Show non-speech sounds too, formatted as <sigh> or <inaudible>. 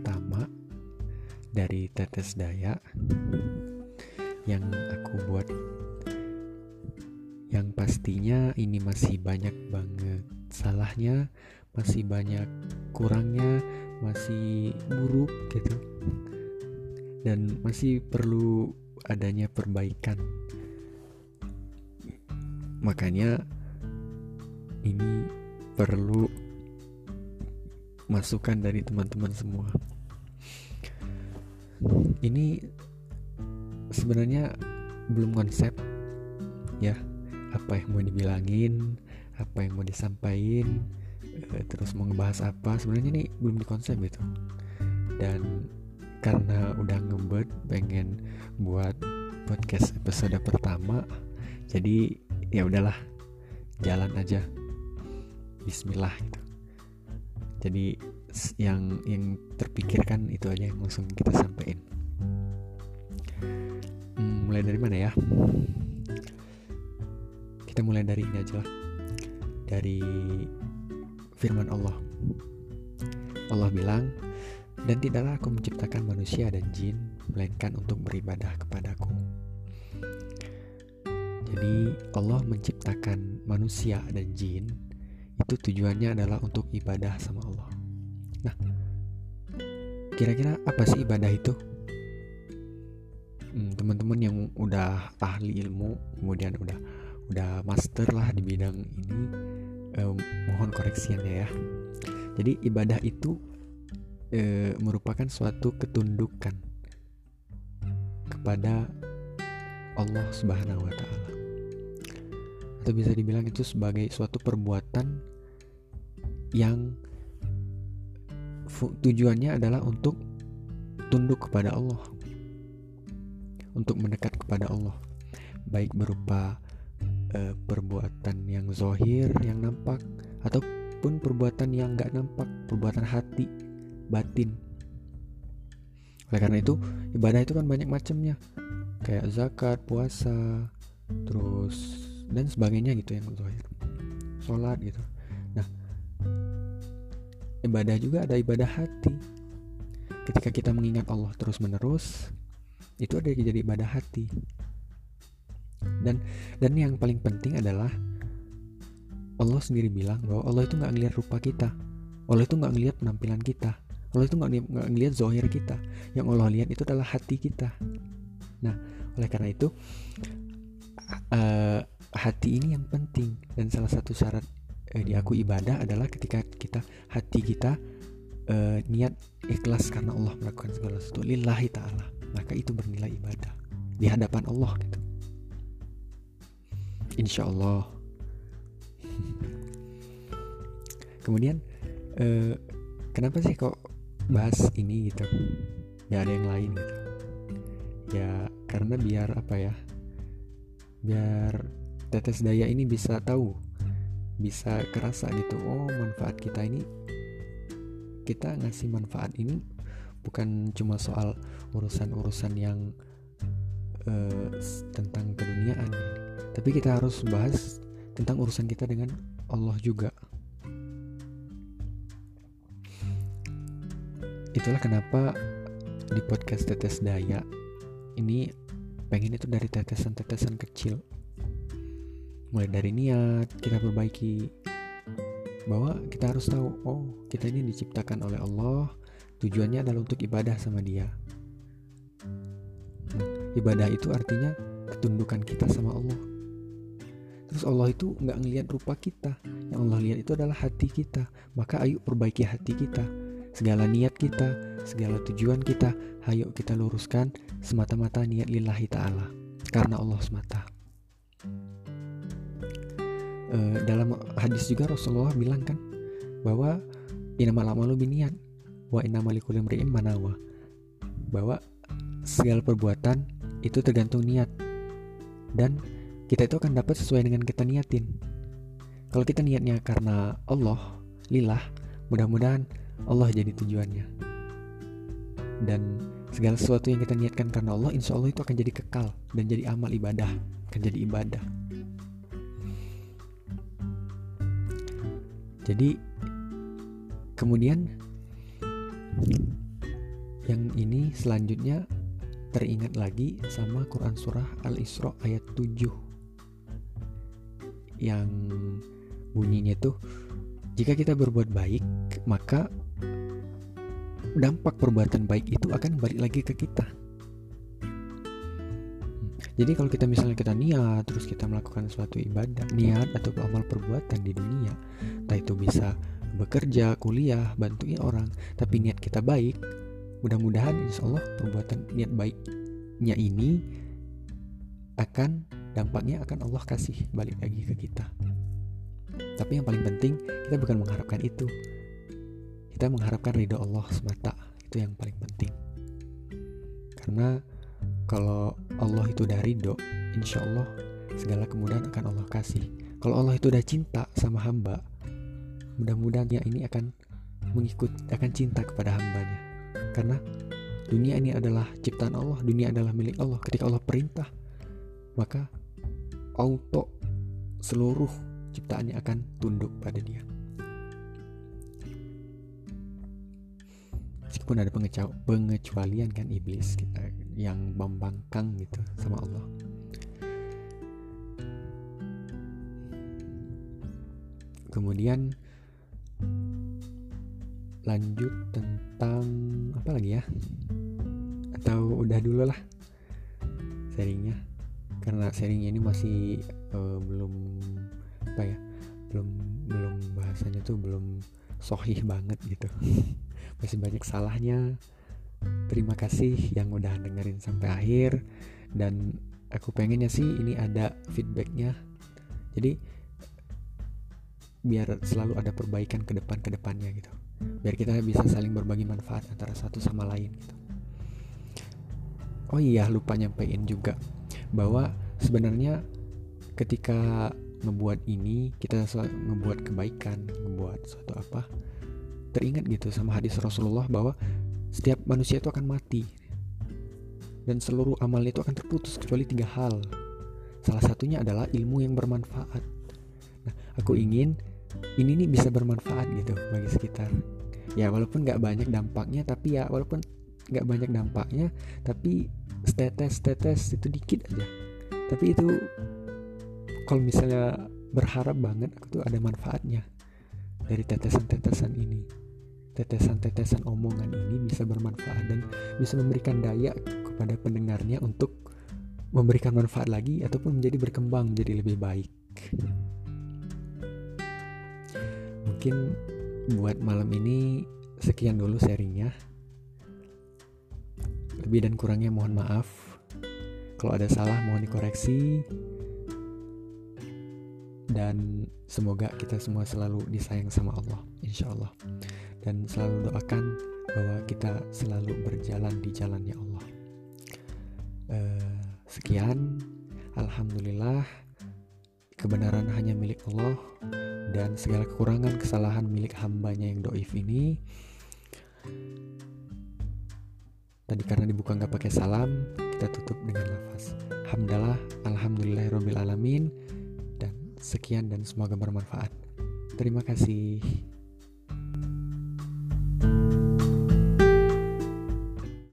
pertama, dari Tetes Daya yang aku buat yang pastinya ini masih banyak banget salahnya, masih banyak kurangnya, masih buruk gitu. Dan masih perlu adanya perbaikan. Makanya ini perlu masukan dari teman-teman semua. Ini sebenarnya belum konsep ya. Apa yang mau dibilangin apa yang mau disampaikan eh, terus mau ngebahas apa sebenarnya ini belum dikonsep gitu. Dan karena udah ngebet pengen buat podcast episode pertama jadi ya udahlah jalan aja. Bismillah gitu. Jadi yang yang terpikirkan itu aja yang langsung kita sampaikan. Hmm, mulai dari mana ya? Kita mulai dari ini aja lah. Dari firman Allah. Allah bilang dan tidaklah aku menciptakan manusia dan jin melainkan untuk beribadah kepadaku. Jadi Allah menciptakan manusia dan jin itu tujuannya adalah untuk ibadah sama Allah nah kira-kira apa sih ibadah itu? Hmm, teman-teman yang udah ahli ilmu kemudian udah udah master lah di bidang ini eh, mohon koreksiannya ya. Jadi ibadah itu eh, merupakan suatu ketundukan kepada Allah Subhanahu wa taala. Atau bisa dibilang itu sebagai suatu perbuatan yang tujuannya adalah untuk tunduk kepada Allah. Untuk mendekat kepada Allah. Baik berupa uh, perbuatan yang zohir yang nampak ataupun perbuatan yang nggak nampak perbuatan hati batin. Oleh karena itu ibadah itu kan banyak macamnya. Kayak zakat puasa terus dan sebagainya gitu yang zohir. Sholat gitu ibadah juga ada ibadah hati. Ketika kita mengingat Allah terus menerus itu ada jadi ibadah hati. Dan dan yang paling penting adalah Allah sendiri bilang bahwa Allah itu nggak ngelihat rupa kita. Allah itu nggak ngelihat penampilan kita. Allah itu nggak ngelihat zohir kita. Yang Allah lihat itu adalah hati kita. Nah oleh karena itu uh, hati ini yang penting. Dan salah satu syarat uh, di aku ibadah adalah ketika kita hati kita uh, niat ikhlas karena Allah melakukan segala sesuatu. Lillahi ta'ala. Maka itu bernilai ibadah. Di hadapan Allah gitu. Insya Allah <laughs> kemudian eh, kenapa sih kok bahas ini gitu? Ya ada yang lain gitu. Ya karena biar apa ya? Biar tetes daya ini bisa tahu bisa kerasa gitu oh manfaat kita ini kita ngasih manfaat ini bukan cuma soal urusan-urusan yang uh, tentang keduniaan tapi kita harus bahas tentang urusan kita dengan Allah juga. Itulah kenapa di podcast Tetes Daya ini pengen itu dari tetesan-tetesan kecil. Mulai dari niat kita perbaiki bahwa kita harus tahu oh kita ini diciptakan oleh Allah tujuannya adalah untuk ibadah sama dia nah, ibadah itu artinya ketundukan kita sama Allah Terus Allah itu nggak ngelihat rupa kita. Yang Allah lihat itu adalah hati kita. Maka ayo perbaiki hati kita. Segala niat kita, segala tujuan kita, ayo kita luruskan semata-mata niat lillahi ta'ala. Karena Allah semata. E, dalam hadis juga Rasulullah bilang kan bahwa inamal amalu biniat wa inamal likulli manawa. Bahwa segala perbuatan itu tergantung niat dan kita itu akan dapat sesuai dengan kita niatin. Kalau kita niatnya karena Allah, lillah, mudah-mudahan Allah jadi tujuannya. Dan segala sesuatu yang kita niatkan karena Allah, insya Allah itu akan jadi kekal dan jadi amal ibadah, akan jadi ibadah. Jadi kemudian yang ini selanjutnya teringat lagi sama Quran Surah Al-Isra ayat 7 yang bunyinya tuh jika kita berbuat baik maka dampak perbuatan baik itu akan balik lagi ke kita jadi kalau kita misalnya kita niat terus kita melakukan suatu ibadah niat atau amal perbuatan di dunia entah itu bisa bekerja kuliah bantuin orang tapi niat kita baik mudah-mudahan insya Allah perbuatan niat baiknya ini akan dampaknya akan Allah kasih balik lagi ke kita. Tapi yang paling penting kita bukan mengharapkan itu. Kita mengharapkan ridho Allah semata. Itu yang paling penting. Karena kalau Allah itu udah ridho insya Allah segala kemudahan akan Allah kasih kalau Allah itu udah cinta sama hamba mudah-mudahan ya ini akan mengikut akan cinta kepada hambanya karena dunia ini adalah ciptaan Allah, dunia adalah milik Allah. Ketika Allah perintah, maka auto seluruh ciptaannya akan tunduk pada dia. Meskipun ada pengecualian kan iblis kita yang membangkang gitu sama Allah. Kemudian lanjut tentang apa lagi ya? Atau udah dulu lah sharingnya karena sharingnya ini masih uh, belum apa ya? Belum belum bahasanya tuh belum sohih banget gitu <laughs> masih banyak salahnya. Terima kasih yang udah dengerin sampai akhir. Dan aku pengennya sih ini ada feedbacknya. Jadi biar selalu ada perbaikan ke depan ke depannya gitu. Biar kita bisa saling berbagi manfaat antara satu sama lain gitu. Oh iya lupa nyampein juga bahwa sebenarnya ketika ngebuat ini kita ngebuat kebaikan, ngebuat suatu apa teringat gitu sama hadis Rasulullah bahwa setiap manusia itu akan mati dan seluruh amal itu akan terputus kecuali tiga hal. Salah satunya adalah ilmu yang bermanfaat. Nah, aku ingin ini nih bisa bermanfaat gitu bagi sekitar ya walaupun nggak banyak dampaknya tapi ya walaupun nggak banyak dampaknya tapi tetes tetes itu dikit aja tapi itu kalau misalnya berharap banget aku tuh ada manfaatnya dari tetesan-tetesan ini tetesan-tetesan omongan ini bisa bermanfaat dan bisa memberikan daya kepada pendengarnya untuk memberikan manfaat lagi ataupun menjadi berkembang menjadi lebih baik. Mungkin buat malam ini sekian dulu sharingnya. Lebih dan kurangnya mohon maaf. Kalau ada salah mohon dikoreksi dan semoga kita semua selalu disayang sama Allah insya Allah dan selalu doakan bahwa kita selalu berjalan di jalannya Allah. Uh, sekian. Alhamdulillah kebenaran hanya milik Allah dan segala kekurangan kesalahan milik hambanya yang doif ini. Tadi karena dibuka nggak pakai salam kita tutup dengan lafaz hamdalah alhamdulillah alamin. dan sekian dan semoga bermanfaat. Terima kasih